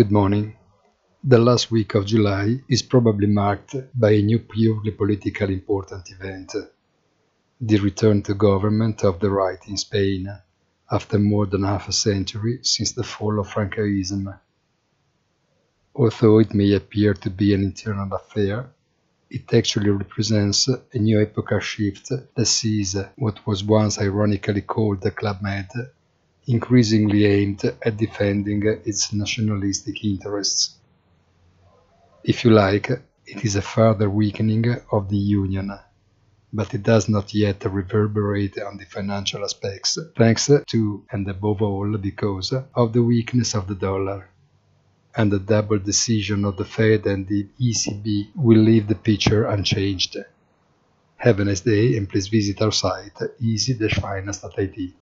Good morning. The last week of July is probably marked by a new purely political important event the return to government of the right in Spain after more than half a century since the fall of Francoism. Although it may appear to be an internal affair, it actually represents a new epochal shift that sees what was once ironically called the Club Med increasingly aimed at defending its nationalistic interests. If you like, it is a further weakening of the Union, but it does not yet reverberate on the financial aspects, thanks to, and above all because, of the weakness of the dollar. And the double decision of the Fed and the ECB will leave the picture unchanged. Have a nice day and please visit our site easy-finance.it.